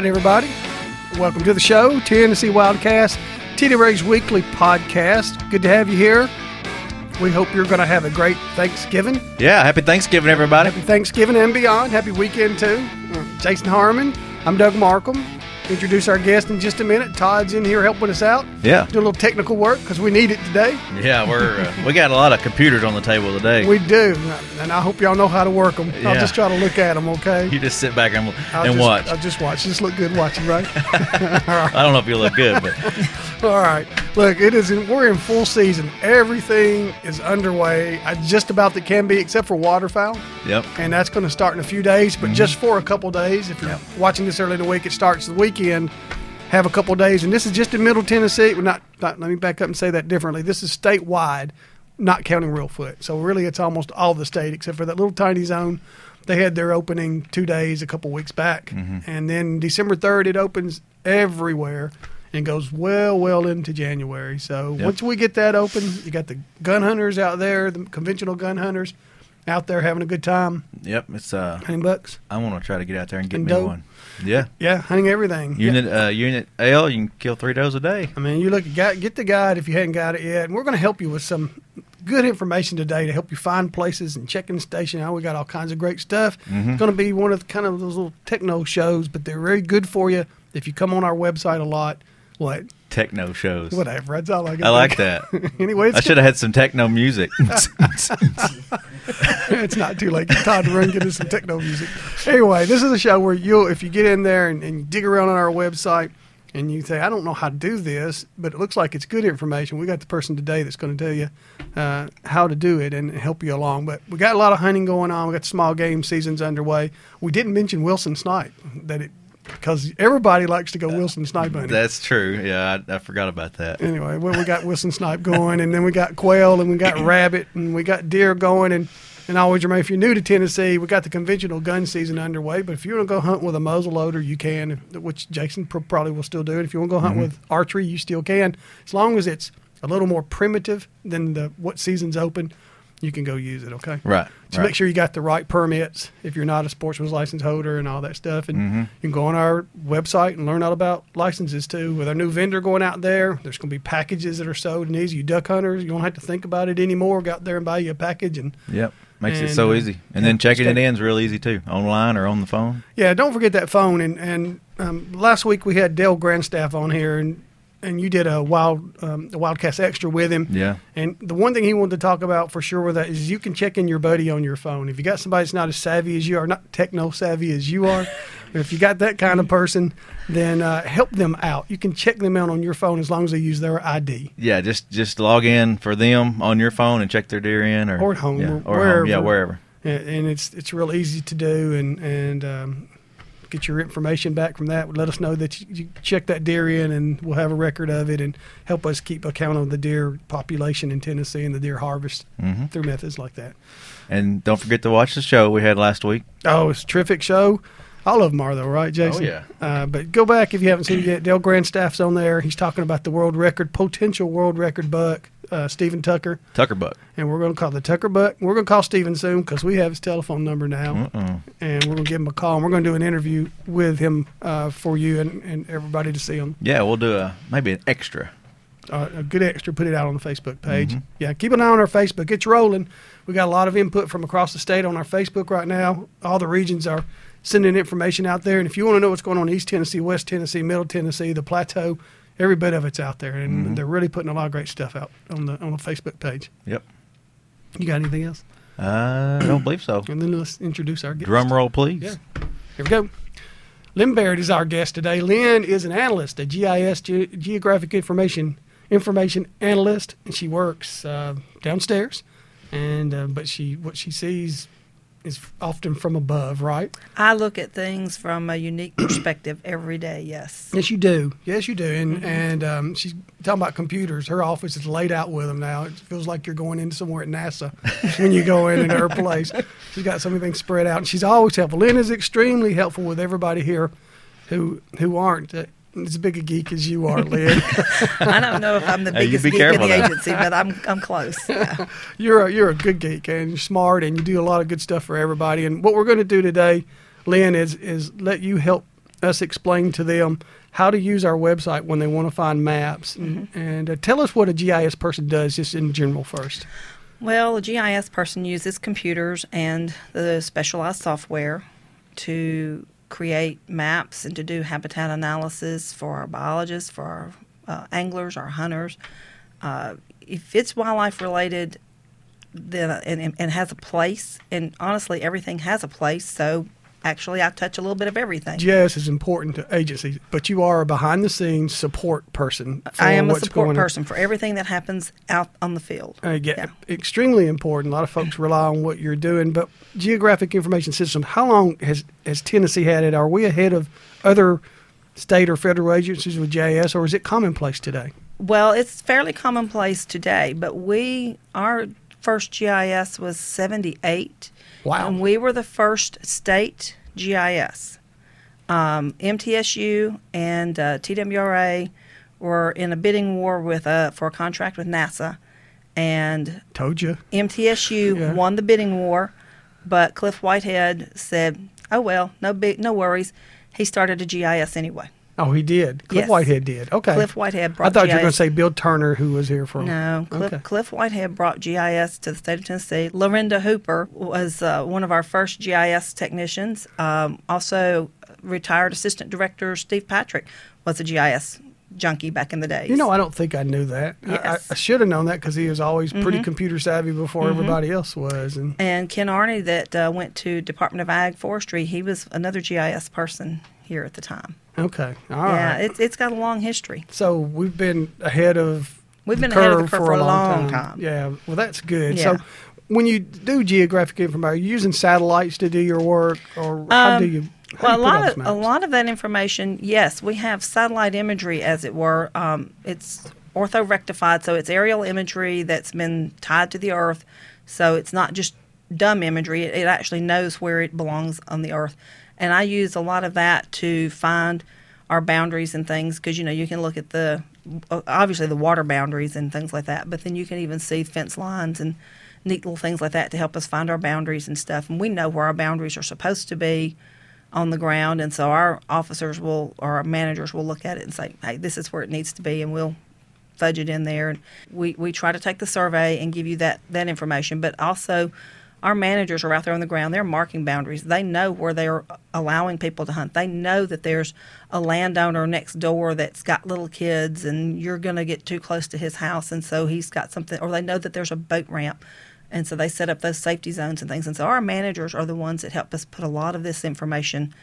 right, everybody. Welcome to the show, Tennessee Wildcast, TWRA's weekly podcast. Good to have you here. We hope you're going to have a great Thanksgiving. Yeah, happy Thanksgiving, everybody. Happy Thanksgiving and beyond. Happy weekend, too. Jason Harmon. I'm Doug Markham. Introduce our guest in just a minute. Todd's in here helping us out. Yeah. Do a little technical work because we need it today. Yeah, we're uh, we got a lot of computers on the table today. We do. And I hope y'all know how to work them. I'll just try to look at them, okay? you just sit back and, I'll and just, watch. I'll just watch. Just look good watching, right? I don't know if you look good, but All right. Look, it is. In, we're in full season. Everything is underway. I just about that can be, except for waterfowl, yep. and that's going to start in a few days, Mm-hmm. but just for a couple days. If you're watching this early in the week, it starts the weekend. Have a couple days, and this is just in Middle Tennessee. Well, not, not. Let me back up and say that differently. This is statewide, not counting Reelfoot. So really, it's almost all the state except for that little tiny zone. They had their opening two days a couple weeks back, Mm-hmm. and then December third it opens everywhere and goes well, well into January. So Yep. once we get that open, you got the gun hunters out there, the conventional gun hunters out there having a good time, Yep. It's uh, hunting bucks. I want to try to get out there and get And me doe. one. Yeah. Yeah, hunting everything. Yeah. Unit uh, unit L, you can kill three does a day. I mean, you look at get the guide if you hadn't got it yet, and we're going to help you with some good information today to help you find places and check in the station out. We got all kinds of great stuff. Mm-hmm. It's going to be one of the, kind of those little techno shows, but they're very good for you if you come on our website a lot. What? Techno shows. Whatever. That's all I got. I like that. anyway, I should have had some techno music. it's not too late. It's time to run get us some techno music. Anyway, this is a show where you'll, if you get in there and, and dig around on our website and you say, I don't know how to do this, but it looks like it's good information. We got the person today that's going to tell you uh, how to do it and help you along. But we got a lot of hunting going on. We got small game seasons underway. We didn't mention Wilson Snipe that it because everybody likes to go Wilson Snipe hunting. That's true. Yeah, I, I forgot about that. anyway, well, we got Wilson snipe going, and then we got quail, and we got rabbit, and we got deer going, and and always remember if you're new to Tennessee, we got the conventional gun season underway. But if you want to go hunt with a muzzle loader, you can, which Jason pr- probably will still do it. If you want to go hunt mm-hmm. with archery, you still can, as long as it's a little more primitive than the what season's open. You can go use it, okay? Right. So right. make sure you got the right permits if you're not a sportsman's license holder and all that stuff. And Mm-hmm. you can go on our website and learn all about licenses too. With our new vendor going out there, there's going to be packages that are sold and easy. You duck hunters, you don't have to think about it anymore. Go out there and buy you a package. And Yep. Makes it so uh, easy. And yeah, then checking it in is real easy too, online or on the phone. yeah, don't forget that phone. And and um, last week we had Dale Grandstaff on here, and and you did a wild um, a Wildcast extra with him. Yeah. And the one thing he wanted to talk about for sure with that is you can check in your buddy on your phone. If you got somebody that's not as savvy as you are, not techno savvy as you are, if you got that kind of person, then uh, help them out. You can check them out on your phone as long as they use their ID. Yeah, just just log in for them on your phone and check their deer in, or Or at home, yeah, or or home, yeah, wherever. wherever. And, and it's it's real easy to do, and and um, get your information back from that. Let us know that you, you check that deer in, and we'll have a record of it, and help us keep account of the deer population in Tennessee and the deer harvest hmm through methods like that. And don't forget to watch the show we had last week. Oh, it's a terrific show. All of them are, though, right, Jason? Oh, yeah. Uh, but go back if you haven't seen it yet. Dale Grandstaff's on there. He's talking about the world record, potential world record buck, uh, Stephen Tucker. Tucker Buck. And we're going to call the Tucker buck. We're going to call Stephen soon because we have his telephone number now. Uh-uh. And we're going to give him a call. And we're going to do an interview with him uh, for you and, and everybody to see him. Yeah, we'll do a maybe an extra. uh, a good extra, put it out on the Facebook page. Mhm. Yeah, keep an eye on our Facebook. It's rolling. We got a lot of input from across the state on our Facebook right now. All the regions are sending information out there. And if you want to know what's going on in East Tennessee, West Tennessee, Middle Tennessee, the Plateau, every bit of it's out there, and Mhm. they're really putting a lot of great stuff out on the on the Facebook page. Yep. You got anything else? I don't believe so. And then let's introduce our guest. Drum roll, please. Yeah. Here we go. Lynn Barrett is our guest today. Lynn is an analyst, a GIS ge- geographic information information analyst, and she works uh, downstairs. And uh, but she what she sees is often from above, right? I look at things from a unique perspective every day. Yes. Yes, you do. Yes, you do. And and um, she's talking about computers. Her office is laid out with them now. It feels like you're going into somewhere at NASA when you go in into her place. She's got so many things spread out, and she's always helpful. Lynn is extremely helpful with everybody here who who aren't. Uh, as big a geek as you are, Lynn. I don't know if I'm the Hey, biggest be geek in the now. agency, but I'm I'm close. Yeah. you're a, you're a good geek and you're smart and you do a lot of good stuff for everybody. And what we're going to do today, Lynn, is is let you help us explain to them how to use our website when they want to find maps. Mm-hmm. And uh, tell us what a GIS person does, just in general first. Well, a GIS person uses computers and the specialized software to create maps and to do habitat analysis for our biologists, for our uh, anglers, our hunters. Uh, if it's wildlife related, then and, and has a place, and honestly, everything has a place. So actually, I touch a little bit of everything. GIS is important to agencies, but you are a behind the scenes support person. I am a support going on. person for everything that happens out on the field. Uh, yeah, Yeah. extremely important. A lot of folks rely on what you're doing. But geographic information system, how long has has Tennessee had it? Are we ahead of other state or federal agencies with GIS, or is it commonplace today? Well, it's fairly commonplace today, but we our first GIS was 78. Wow. And we were the first state GIS. Um, MTSU and uh, TWRA were in a bidding war with uh, for a contract with NASA, and Told you. MTSU Yeah. won the bidding war, but Cliff Whitehead said, "Oh well, no big, no worries." He started a GIS anyway. Oh, he did. Cliff Yes. Whitehead did. Okay. Cliff Whitehead brought I thought you were going GIS to say Bill Turner, who was here for. No, Cliff, Okay. Cliff Whitehead brought GIS to the state of Tennessee. Lorinda Hooper was uh, one of our first GIS technicians. Um, also, retired assistant director Steve Patrick was a GIS junkie back in the days. You know, I don't think I knew that. I- Yes. Mm-hmm. I, I should have known that because he was always pretty computer savvy before everybody else was. And and Ken Arney that uh, went to Department of Ag Forestry, he was another GIS person here at the time. Okay, all right. yeah, it's it's got a long history. So we've been ahead of We've the been ahead of the curve for a long time. Yeah, well, that's good. Yeah. So when you do geographic information, are you using satellites to do your work, or how Um, do you? how Well, a do you put lot of a lot of that information, yes, we have satellite imagery, as it were. Um, it's orthorectified, so it's aerial imagery that's been tied to the Earth. So it's not just dumb imagery; it, it actually knows where it belongs on the Earth. And I use a lot of that to find our boundaries and things because you know you can look at the obviously the water boundaries and things like that, but then you can even see fence lines and neat little things like that to help us find our boundaries and stuff. And we know where our boundaries are supposed to be on the ground, and so our officers will or our managers will look at it and say, "Hey, this is where it needs to be," and we'll fudge it in there. And we we try to take the survey and give you that that information, but also. Our managers are out there on the ground. They're marking boundaries. They know where they're allowing people to hunt. They know that there's a landowner next door that's got little kids, and you're going to get too close to his house, and so he's got something. Or they know that there's a boat ramp, and so they set up those safety zones and things. And so our managers are the ones that help us put a lot of this information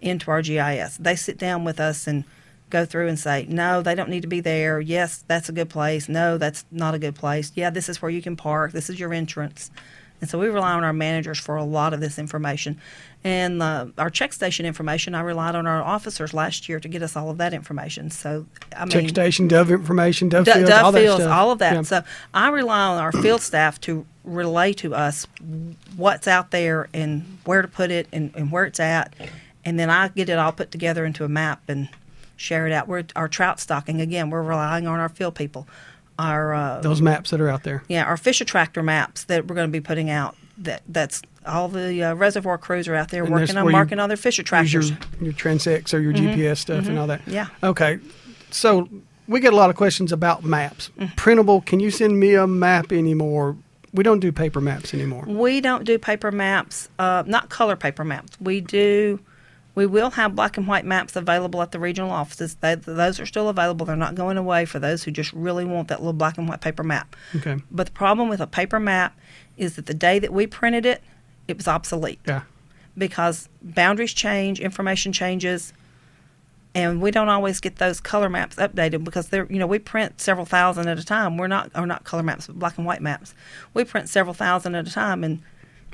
into our GIS. They sit down with us and go through and say, no, they don't need to be there. Yes, that's a good place. No, that's not a good place. Yeah, this is where you can park. This is your entrance. And so we rely on our managers for a lot of this information. And uh, our check station information, I relied on our officers last year to get us all of that information. So, I mean, Check station, Dove information, Dove Du- fields, Dove all that stuff. all of that. Yeah. So I rely on our field staff to relay to us what's out there and where to put it and, and where it's at, and then I get it all put together into a map and share it out. We're our trout stocking again. We're relying on our field people. Our uh, Those maps that are out there. yeah, our fish attractor maps that we're going to be putting out. That that's all the uh, reservoir crews are out there And working on marking all their fish attractors. your, your Transx or your GPS stuff and all that. Mm-hmm. Yeah. Okay. So we get a lot of questions about maps. Mm-hmm. Printable. Can you send me a map anymore? We don't do paper maps anymore. We don't do paper maps, uh, not color paper maps. We do. We will have black and white maps available at the regional offices. They, those are still available. They're not going away for those who just really want that little black and white paper map. Okay. But the problem with a paper map is that the day that we printed it, it was obsolete Yeah. because boundaries change, information changes, and we don't always get those color maps updated because they're you know we print several thousand at a time. We're not or not color maps, but black and white maps. We print several thousand at a time, and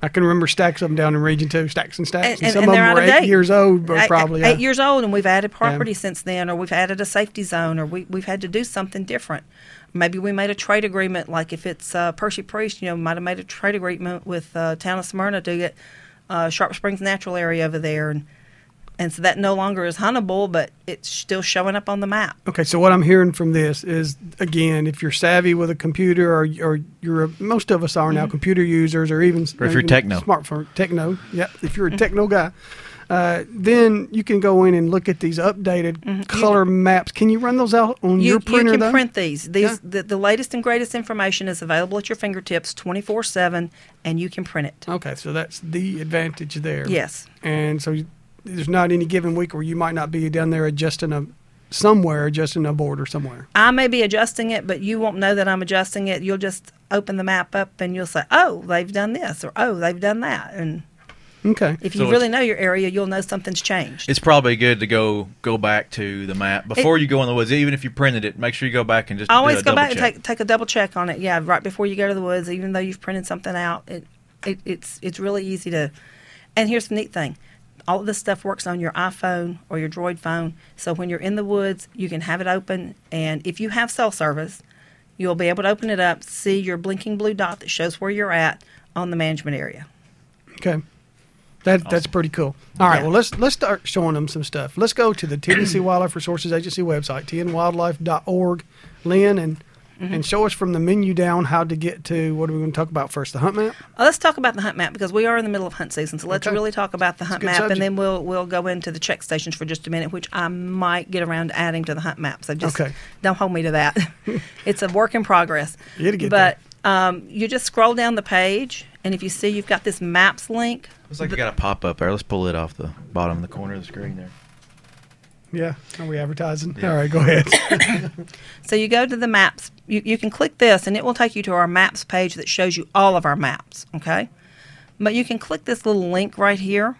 I can remember stacks of them down in Region Two, stacks and stacks, and, And- and- some and of them were eight date. years old, but eight- probably eight yeah. years old, and we've added property since then, or we've added a safety zone, or we, we've had to do something different. Maybe we made a trade agreement, like if it's uh, Percy Priest, you know, might have made a trade agreement with uh, Town of Smyrna to get uh, Sharp Springs Natural Area over there, and and so that no longer is huntable, but it's still showing up on the map. Okay, so what I'm hearing from this is again, if you're savvy with a computer, or or you're a, most of us are Mm-hmm. now computer users, or even Or if you're even techno. smartphone techno, yeah. If you're a techno guy, Uh, then you can go in and look at these updated color maps. Can you run those out on Mm-hmm. You, your printer? you can though? print these. These Yeah. the, the latest and greatest information is available at your fingertips 24 7, and you can print it. Okay, so that's the advantage there. Yes. And so you- there's not any given week where you might not be down there adjusting a somewhere, adjusting a border somewhere. I may be adjusting it, but you won't know that I'm adjusting it. You'll just open the map up and you'll say, oh, they've done this, or oh, they've done that. And Okay. if So you really know your area, you'll know something's changed. It's probably good to go go back to the map before you go in the woods. Even if you printed it, make sure you go back and just do Always a go double back and take take a double check on it. Yeah, right before you go to the woods, even though you've printed something out, it, it it's it's really easy to. And here's the neat thing: all of this stuff works on your iPhone or your Droid phone. So when you're in the woods, you can have it open, and if you have cell service, you'll be able to open it up, see your blinking blue dot that shows where you're at on the management area. Okay. That that's pretty cool. All right, Yeah. well let's let's start showing them some stuff. Let's go to the Tennessee Wildlife Resources Agency website, tnwildlife.org, Lynn, and Mm-hmm. and show us from the menu down how to get to what are we going to talk about first? The hunt map. Uh, let's talk about the hunt map because we are in the middle of hunt season. So let's Okay. really talk about the hunt map, subject. and then we'll we'll go into the check stations for just a minute, which I might get around to adding to the hunt map. So just Okay. don't hold me to that. it's a work in progress. It'll get but um, you just scroll down the page, and if you see you've got this maps link, Looks like you got a pop up there. Let's pull it off the bottom of the corner of the screen there. Yeah. Are we advertising? All right, go ahead. So you go to the maps. You, you can click this, and it will take you to our maps page that shows you all of our maps. Okay, but you can click this little link right here,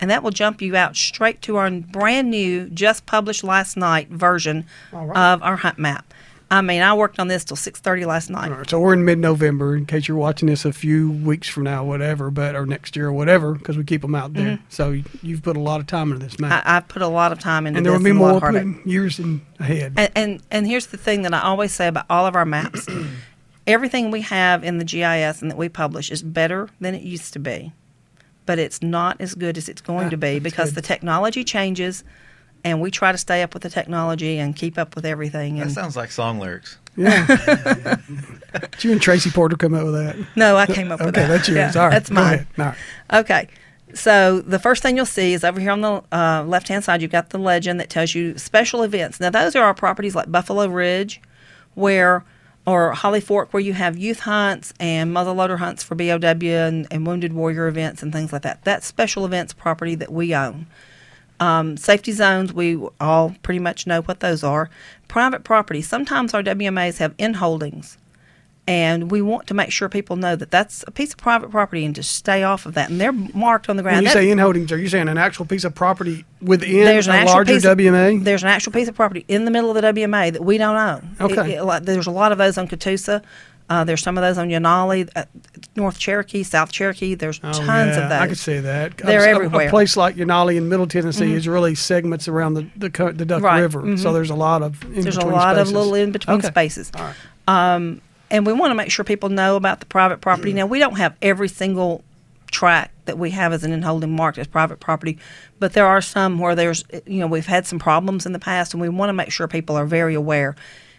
and that will jump you out straight to our brand new, just published last night version All right. of our hunt map. I mean, I worked on this till six thirty last night. Right, so we're in mid-November. In case you're watching this a few weeks from now, whatever, but or next year or whatever, because we keep them out there. So you- you've put a lot of time into this map, I, I've put a lot of time into this map. and there will be and a lot more of heartache. putting years in ahead. And, and and here's the thing that I always say about all of our maps: everything we have in the GIS and that we publish is better than it used to be, but it's not as good as it's going Ah, to be because the technology changes, and we try to stay up with the technology and keep up with everything. That sounds like song lyrics. Yeah. Did you and Tracy Porter come up with that? no, I came up with that. Okay, that's yours. Yeah, All right, that's mine. All right. Okay. So the first thing you'll see is over here on the uh, left-hand side, you've got the legend that tells you special events. Now those are our properties like Buffalo Ridge, where or Holly Fork, where you have youth hunts and muzzleloader hunts for BOW and, and Wounded Warrior events and things like that. That's special events property that we own. Um, safety zones, we all pretty much know what those are. Private property, sometimes our WMAs have in holdings, and we want to make sure people know that that's a piece of private property and to stay off of that. And they're marked on the ground. When you That- say in holdings, are you saying an actual piece of property within there's an a larger of- WMA? there's an actual piece of property in the middle of the WMA that we don't own. Okay. It- it- like, there's a lot of those on Catoosa. Uh, there's some of those on Yanahli, uh, North Cherokee, South Cherokee. There's Oh, tons yeah, of those. I could see that. They're A- everywhere. Mm-hmm. A place like Yanahli in Middle Tennessee is really segments around the the, the Duck Right, River, so mhm. there's a lot of in There's a lot spaces. of little in between Okay. spaces. Right. Um, and we want to make sure people know about the private property. Mm. Now, we don't have every single tract that we have as an in-holding marked as private property, but there are some where there's, you know, we've had some problems in the past, and we want to make sure people are very aware.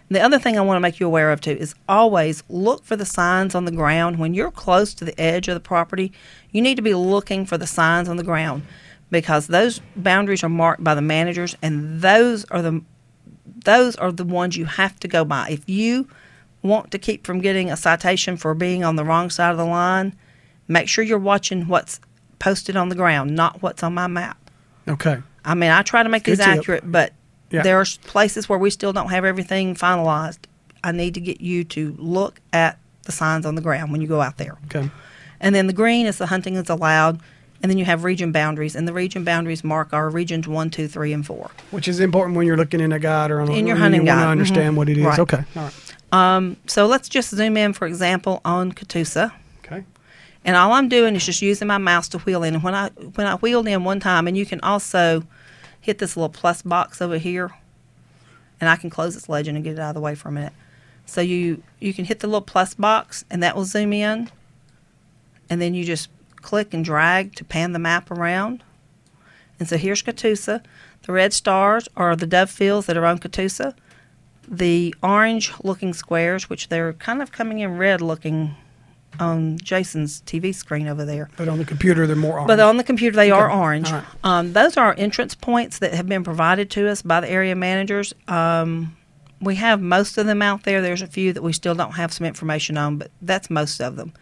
The other thing I want to make you aware of too is always look for the signs on the ground. When you're close to the edge of the property, you need to be looking for the signs on the ground because those boundaries are marked by the managers, and those are the those are the ones you have to go by. If you want to keep from getting a citation for being on the wrong side of the line, make sure you're watching what's posted on the ground, not what's on my map. Okay. I mean, I try to make Good these tip. accurate, but Yeah. there are places where we still don't have everything finalized. I need to get you to look at the signs on the ground when you go out there. Okay. And then the green is the hunting is allowed. And then you have region boundaries, and the region boundaries mark our regions one, two, three, and four. Which is important when you're looking in a guide or on a, In your hunting you want guide, to understand mhm. what it is. Right. Okay. All right. Um, so let's just zoom in, for example, on Catoosa. Okay. And all I'm doing is just using my mouse to wheel in. And when I when I wheeled in one time, and you can also hit this little plus box over here, and I can close this legend and get it out of the way for a minute. So you you can hit the little plus box, and that will zoom in. And then you just click and drag to pan the map around. And so here's Catoosa. The red stars are the dove fields that are on Catoosa. The orange looking squares, which they're kind of coming in red looking on Jason's TV screen over there. But on the computer, they're more orange. But on the computer, they are orange. Right. Um, those are our entrance points that have been provided to us by the area managers. Um, we have most of them out there. There's a few that we still don't have some information on, but that's most of them.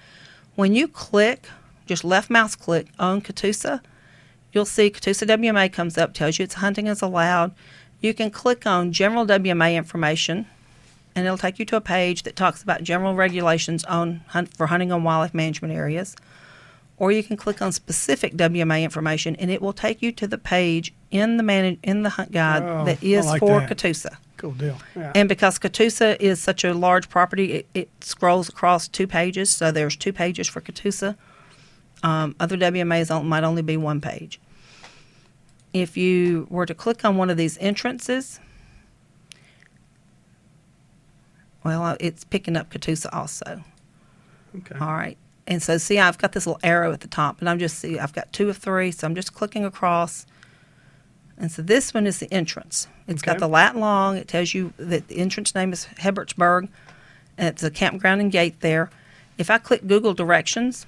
When you click, just left mouse click on Catoosa, you'll see Catoosa WMA comes up, tells you it's hunting is allowed. You can click on general WMA information, and it'll take you to a page that talks about general regulations on hunt, for hunting on wildlife management areas or you can click on specific WMA information, and it will take you to the page in the man- in the hunt guide Oh, that is like for that. Catoosa. cool deal. Yeah. And because Catoosa is such a large property, it, it scrolls across two pages, so there's two pages for Catoosa. Um, other WMAs might only be one page. If you were to click on one of these entrances, well, uh, it's picking up Catoosa also. okay. All right. And so see, I've got this little arrow at the top, and I'm just see, I've got two of three, so I'm just clicking across. And so this one is the entrance. It's got the lat long. It tells you that the entrance name is Hebbertsburg, and it's a campground and gate there. If I click Google directions,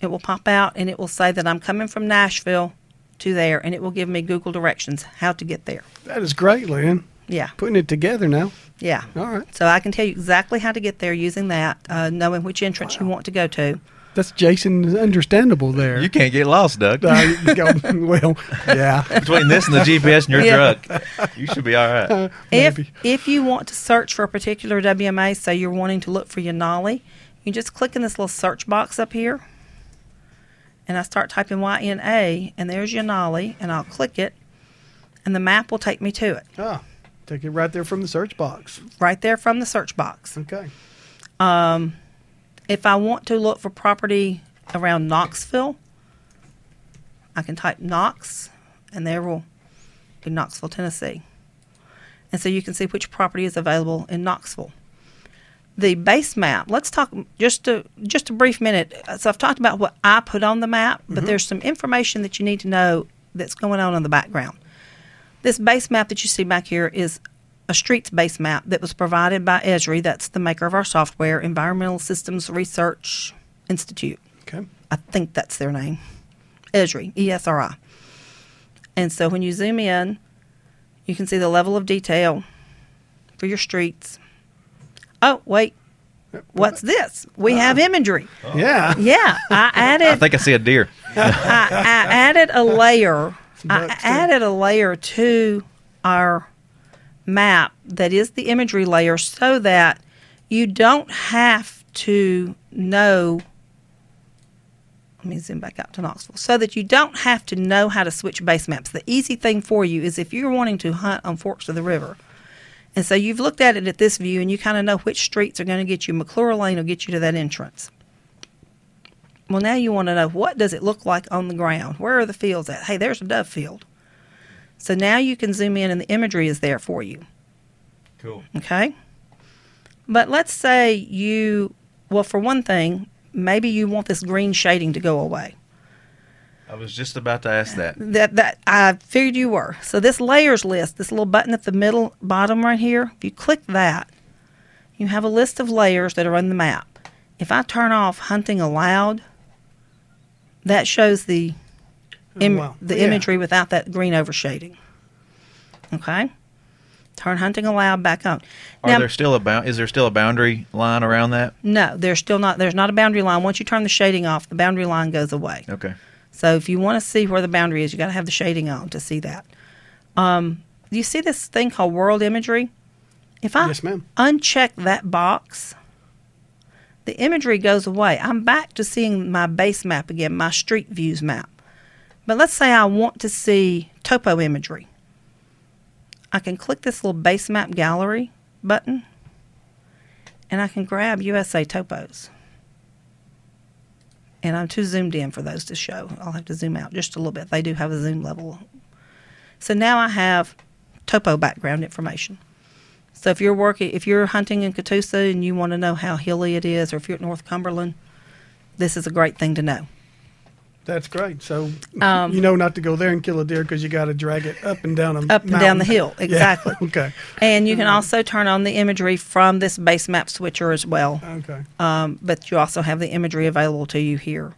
it will pop out and it will say that I'm coming from Nashville to there, and it will give me Google directions how to get there. That is great, Lynn. Yeah, Putting it together now. yeah. All right. So I can tell you exactly how to get there using that, uh, knowing which entrance you want to go to. That's Jason's understandable there. You can't get lost, Doug. Uh, go, well, yeah. Between this and the GPS in your Yeah. truck, you should be all right. If if you want to search for a particular WMA, say you're wanting to look for Yanahli, you just click in this little search box up here, and I start typing YNA, and there's Yanahli, and I'll click it, and the map will take me to it Ah, take it right there from the search box. right there from the search box. Okay. Um, if I want to look for property around Knoxville, I can type Knox, and there will be Knoxville, Tennessee. And so you can see which property is available in Knoxville. The base map. Let's talk just a just a brief minute. So I've talked about what I put on the map, but mm-hmm. there's some information that you need to know that's going on in the background. This base map that you see back here is a streets base map that was provided by Esri. That's the maker of our software, Environmental Systems Research Institute. Okay. I think that's their name. Esri, E S R I. And so when you zoom in, you can see the level of detail for your streets. Oh, wait. What's this? We have imagery. Yeah. Yeah, I added I think I see a deer. I, I added a layer. I too. Uh, added a layer to our map that is the imagery layer so that you don't have to know. Let me zoom back out to Knoxville. So that you don't have to know how to switch base maps. The easy thing for you is if you're wanting to hunt on Forks of the River, and so you've looked at it at this view and you kind of know which streets are going to get you. McClure Lane will get you to that entrance. Well, now you want to know what does it look like on the ground? Where are the fields at? Hey, there's a dove field. So now you can zoom in and the imagery is there for you. Cool. Okay? But let's say you, well, for one thing, maybe you want this green shading to go away. I was just about to ask that. That that I figured you were. So this layers list, this little button at the middle bottom right here, if you click that, you have a list of layers that are on the map. If I turn off hunting allowed, that shows the im- wow. the Yeah. imagery without that green overshading. Okay? Turn hunting allowed back on. Are there still a bound? Is there still a boundary line around that? no, there's still not there's not a boundary line. Once you turn the shading off, the boundary line goes away. Okay. So if you want to see where the boundary is, you got to have the shading on to see that. Um, you see this thing called world imagery? If I Yes, ma'am. uncheck that box, the imagery goes away. I'm back to seeing my base map again, my street views map. But let's say I want to see topo imagery. I can click this little base map gallery button and I can grab USA topos. And I'm too zoomed in for those to show. I'll have to zoom out just a little bit. They do have a zoom level. So now I have topo background information. So if you're working, if you're hunting in Catoosa and you want to know how hilly it is, or if you're at North Cumberland, this is a great thing to know. That's great. So Um, you know not to go there and kill a deer because you got to drag it up and down a Up and down the mountain. hill, Yeah, exactly. okay. And you can also turn on the imagery from this base map switcher as well. Okay. um, but you also have the imagery available to you here.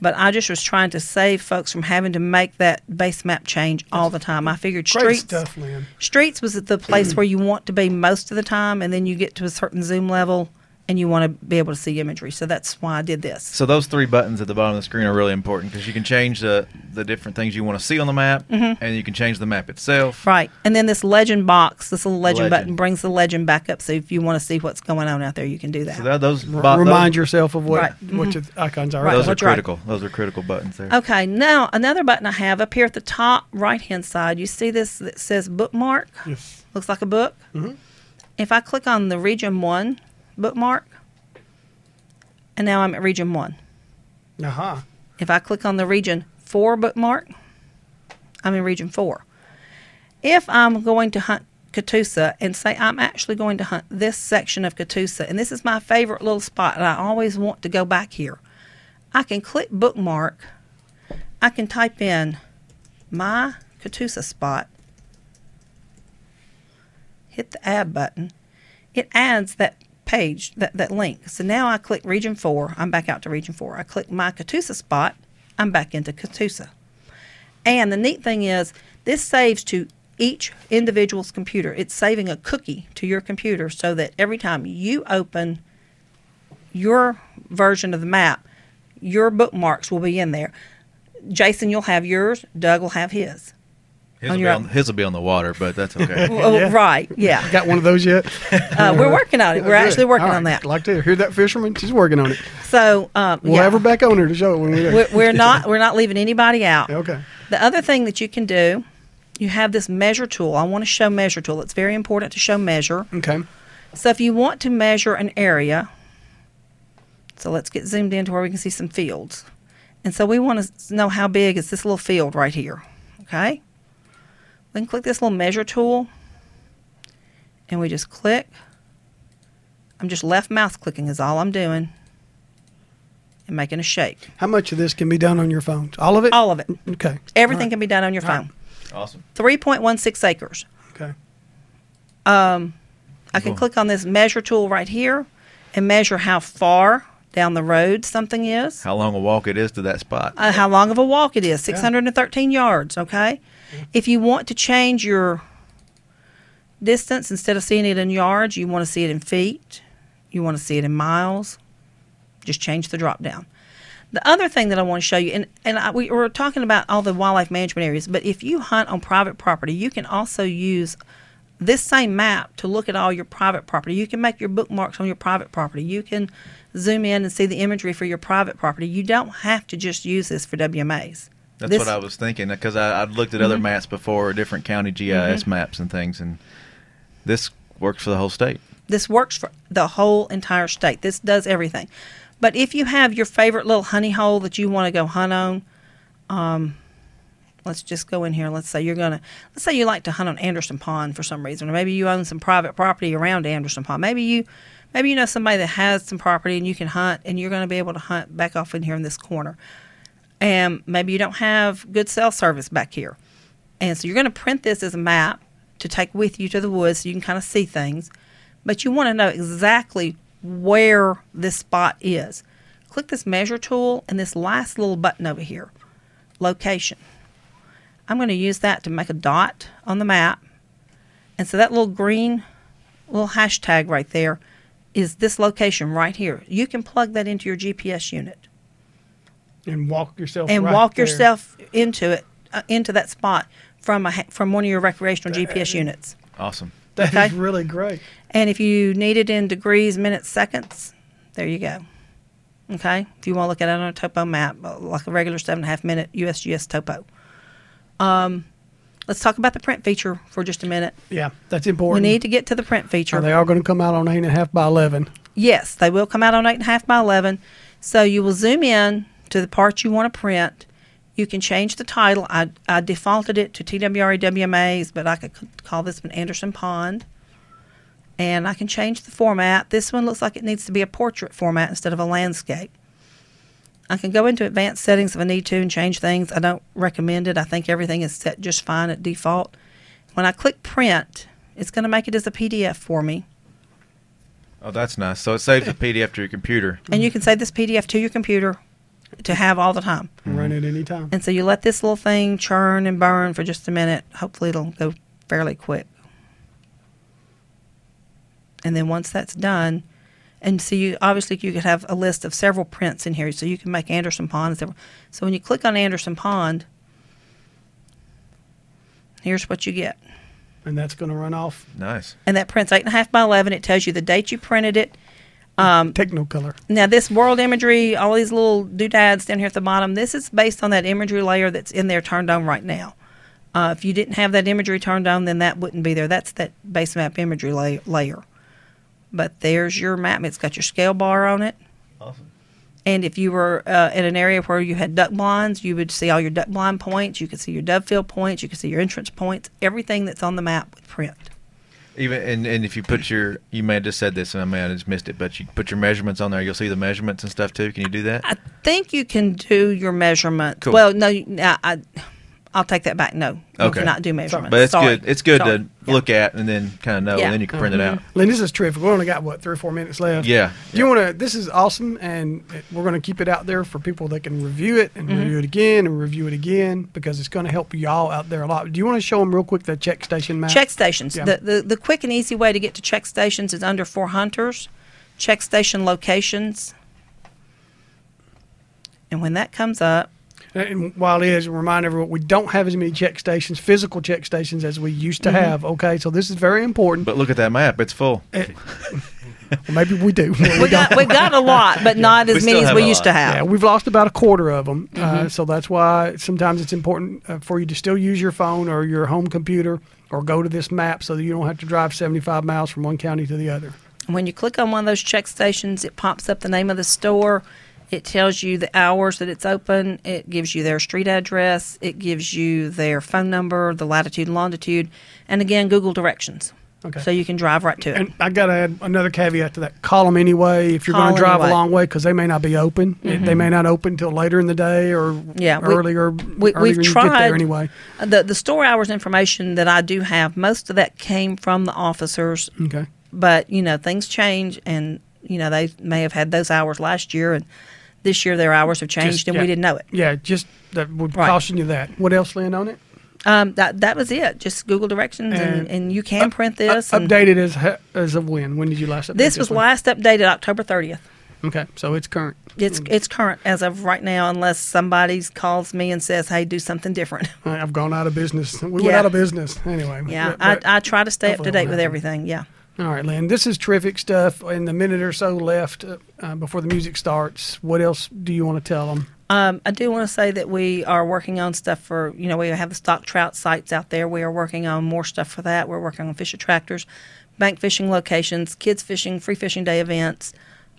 But I just was trying to save folks from having to make that base map change all the time. I figured streets stuff, streets was the place where you want to be most of the time, and then you get to a certain zoom level and you want to be able to see imagery. So that's why I did this. So those three buttons at the bottom of the screen are really important because you can change the the different things you want to see on the map, and you can change the map itself. Mm-hmm. Right, and then this legend box, this little legend, Legend. button brings the legend back up. So if you want to see what's going on out there, you can do that. So that, those R- bo- remind those, yourself of what Right. what your icons are. Right. those are That's right. critical. Those are critical buttons there. Okay, now another button I have up here at the top right hand side. You see this that says bookmark? Yes. Looks like a book. Mhm. If I click on the region one bookmark, and now I'm at region one. Aha. If I click on the region four bookmark, I'm in region four. If I'm going to hunt Catoosa and say I'm actually going to hunt this section of Catoosa, and this is my favorite little spot, and I always want to go back here, I can click bookmark. I can type in my Catoosa spot, hit the add button. It adds that page, that, that link. So now I click region four. I'm back out to region four. I click my Catoosa spot. I'm back into Catoosa. And the neat thing is, this saves to each individual's computer. It's saving a cookie to your computer so that every time you open your version of the map, your bookmarks will be in there. Jason, you'll have yours. Doug will have his. His on will, be your on, his will be on the water, but that's okay. Oh, Yeah. Right, yeah. Got one of those yet? Uh, we're working on it. We're Good. actually working All on right. that. Like to hear that fisherman. She's working on it. So, um, We'll yeah. have her back on here to show it when we do. we're, we're not we're not leaving anybody out. Okay. The other thing that you can do, you have this measure tool. I want to show measure tool. It's very important to show measure. Okay. So if you want to measure an area, so let's get zoomed in to where we can see some fields. And so we want to know how big is this little field right here. Okay? Then click this little measure tool and we just click. I'm just left mouse clicking is all I'm doing and making a shake. How much of this can be done on your phone? All of it? All of it. Okay. Everything All right. can be done on your All right. phone. awesome. 3.16 acres. Okay. Um, I can Cool. click on this measure tool right here and measure how far down the road something is, How long a walk it is to that spot? uh, how long of a walk it is 613 yards. Okay. If you want to change your distance instead of seeing it in yards, you want to see it in feet, you want to see it in miles, just change the drop down. The other thing that I want to show you, and, and I, we were talking about all the wildlife management areas, but if you hunt on private property, you can also use this same map to look at all your private property. You can make your bookmarks on your private property. You can zoom in and see the imagery for your private property. You don't have to just use this for WMAs. That's This- what I was thinking because I, I'd looked at other maps before, different county GIS maps and things, and this works for the whole state. This works for the whole entire state. This does everything. But if you have your favorite little honey hole that you want to go hunt on, um, let's just go in here. Let's say you're gonna, let's say you like to hunt on Anderson Pond for some reason, or maybe you own some private property around Anderson Pond. Maybe you, maybe you know somebody that has some property and you can hunt, and you're going to be able to hunt back off in here in this corner. And maybe you don't have good cell service back here, and so you're going to print this as a map to take with you to the woods so you can kind of see things but you want to know exactly where this spot is. Click this measure tool and this last little button over here, location. I'm going to use that to make a dot on the map. And so that little green little hashtag right there is this location right here. You can plug that into your GPS unit And walk yourself and right walk there. yourself into it, uh, into that spot from a, from one of your recreational GPS units. Awesome. That is okay. really great. And if you need it in degrees, minutes, seconds, there you go. Okay? If you want to look at it on a topo map, uh, like a regular seven and a half minute USGS topo. Um, let's talk about the print feature for just a minute. Yeah, that's important. We need to get to the print feature. Are they all going to come out on eight and a half by eleven? Yes, they will come out on eight and a half by eleven. So you will zoom in to the part you want to print. You can change the title. I, I defaulted it to TWRA WMAs, but I could call this one Anderson Pond. And I can change the format. This one looks like it needs to be a portrait format instead of a landscape. I can go into advanced settings if I need to and change things. I don't recommend it. I think everything is set just fine at default. When I click print, it's going to make it as a PDF for me. Oh, that's nice. So it saves the PDF to your computer. And you can save this PDF to your computer to have all the time. Mm-hmm. Run it anytime. And so you let this little thing churn and burn for just a minute. Hopefully, it'll go fairly quick. And then once that's done, and so you obviously you could have a list of several prints in here, so you can make Anderson Pond. Several. So when you click on Anderson Pond, here's what you get. And that's going to run off Nice. And that print's eight and a half by eleven. It tells you the date you printed it. Um, Technicolor. Now, this world imagery, all these little doodads down here at the bottom, this is based on that imagery layer that's in there turned on right now. Uh, if you didn't have that imagery turned on, then that wouldn't be there. That's that base map imagery la- layer. But there's your map. It's got your scale bar on it. Awesome. And if you were uh, in an area where you had duck blinds, you would see all your duck blind points. You could see your dovetail points. You could see your entrance points. Everything that's on the map with print. Even and, and if you put your, you may have just said this, and I may have just missed it, but you put your measurements on there, you'll see the measurements and stuff too. Can you do that? I think you can do your measurements. Cool. Well, no, I, I, I'll take that back. No, you Okay. cannot do measurements. But it's Sorry. good. It's good Sorry. to Yeah. look at and then kind of know, Yeah. and then you can print it out. Lynn, this is terrific. We only got what three or for minutes left. Yeah. Do you want to? This is awesome, and we're going to keep it out there for people that can review it and Mm-hmm. review it again and review it again because it's going to help y'all out there a lot. Do you want to show them real quick the check station map? Check stations. Yeah. The, the the quick and easy way to get to check stations is under four hunters, check station locations. And when that comes up, And while it is, remind everyone we don't have as many check stations, physical check stations, as we used Mm-hmm. to have. Okay, so this is very important. But look at that map; it's full. Well, maybe we do. we got we got a lot, but not as many as we used lot. to have. Yeah, we've lost about a quarter of them. Uh, Mm-hmm. so that's why sometimes it's important uh, for you to still use your phone or your home computer or go to this map so that you don't have to drive 75 miles from one county to the other. When you click on one of those check stations, it pops up the name of the store. It tells you the hours that it's open. It gives you their street address. It gives you their phone number, the latitude and longitude, and again, Google directions. Okay. So you can drive right to it. And I got to add another caveat to that. Call them anyway if you're going to drive anyway. Mm-hmm. a long way because they may not be open. They may not open till later in the day or Yeah, earlier. we, earlier we've tried anyway. The the store hours information that I do have, most of that came from the officers. Okay. But you know, things change, and you know they may have had those hours last year, and this year their hours have changed, Just- and yeah. we didn't know it. Yeah, just that would Right. caution you that. What else, Lynn, on it? Um, that that was it. Just Google directions, and, And- and you can print this. And updated as as of when? When did you last update this was one? last updated October thirtieth. Okay, so it's current. It's it's current as of right now, unless somebody calls me and says, "Hey, do something different." I've gone out of business. We went out of business anyway. yeah, But- I, I try to stay up to date with everything. Yeah. All right, Lynn. This is terrific stuff. In the minute or so left uh, uh, before the music starts, what else do you want to tell them? Um, I do want to say that we are working on stuff for, you know, we have the stock trout sites out there. We are working on more stuff for that. We're working on fish attractors, bank fishing locations, kids fishing, free fishing day events,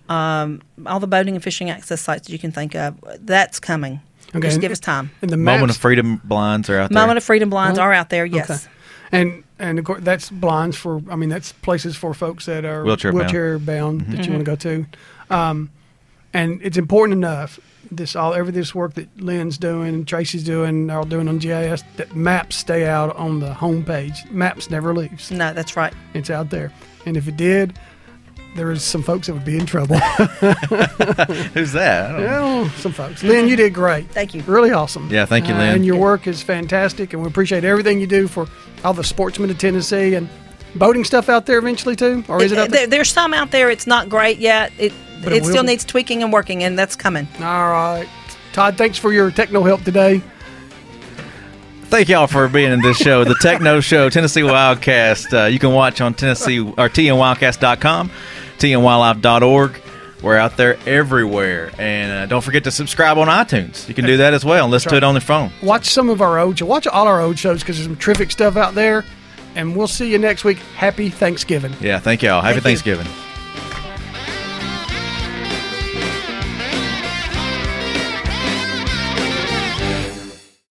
um, all the boating and fishing access sites that you can think of. That's coming. Okay, Just give us time. And the Moment of Freedom blinds are out there. Moment of Freedom blinds Huh? are out there, yes. Okay. And and of course that's blinds for. I mean that's places for folks that are Wheelchair bound. bound that Mm-hmm. you want to go to. Um, and it's important enough. This all every this work that Lynn's doing and Tracy's doing, are all doing on GIS. That maps stay out on the homepage. Maps never leaves. No, that's right. It's out there. And if it did, there is some folks that would be in trouble. Who's that? I don't know. some folks. Lynn, you did great. Thank you. Really awesome. Yeah, thank you, Uh, Lynn. and your work is fantastic, and we appreciate everything you do for all the sportsmen of Tennessee and boating stuff out there eventually too. Or is it up there? There- there's some out there. It's not great yet. It But it, it still be. needs tweaking and working, and that's coming. All right, Todd. Thanks for your techno help today. Thank y'all for being in this show, the Techno Show, Tennessee Wildcast. Uh, you can watch on Tennessee or tnwildcast.com, tnwildlife.org. We're out there everywhere, and uh, don't forget to subscribe on iTunes. You can do that as well and listen to it on your phone. Watch some of our old. Watch all our old shows because there's some terrific stuff out there. And we'll see you next week. Happy Thanksgiving. Yeah, thank y'all. Happy Thank you. Thanksgiving.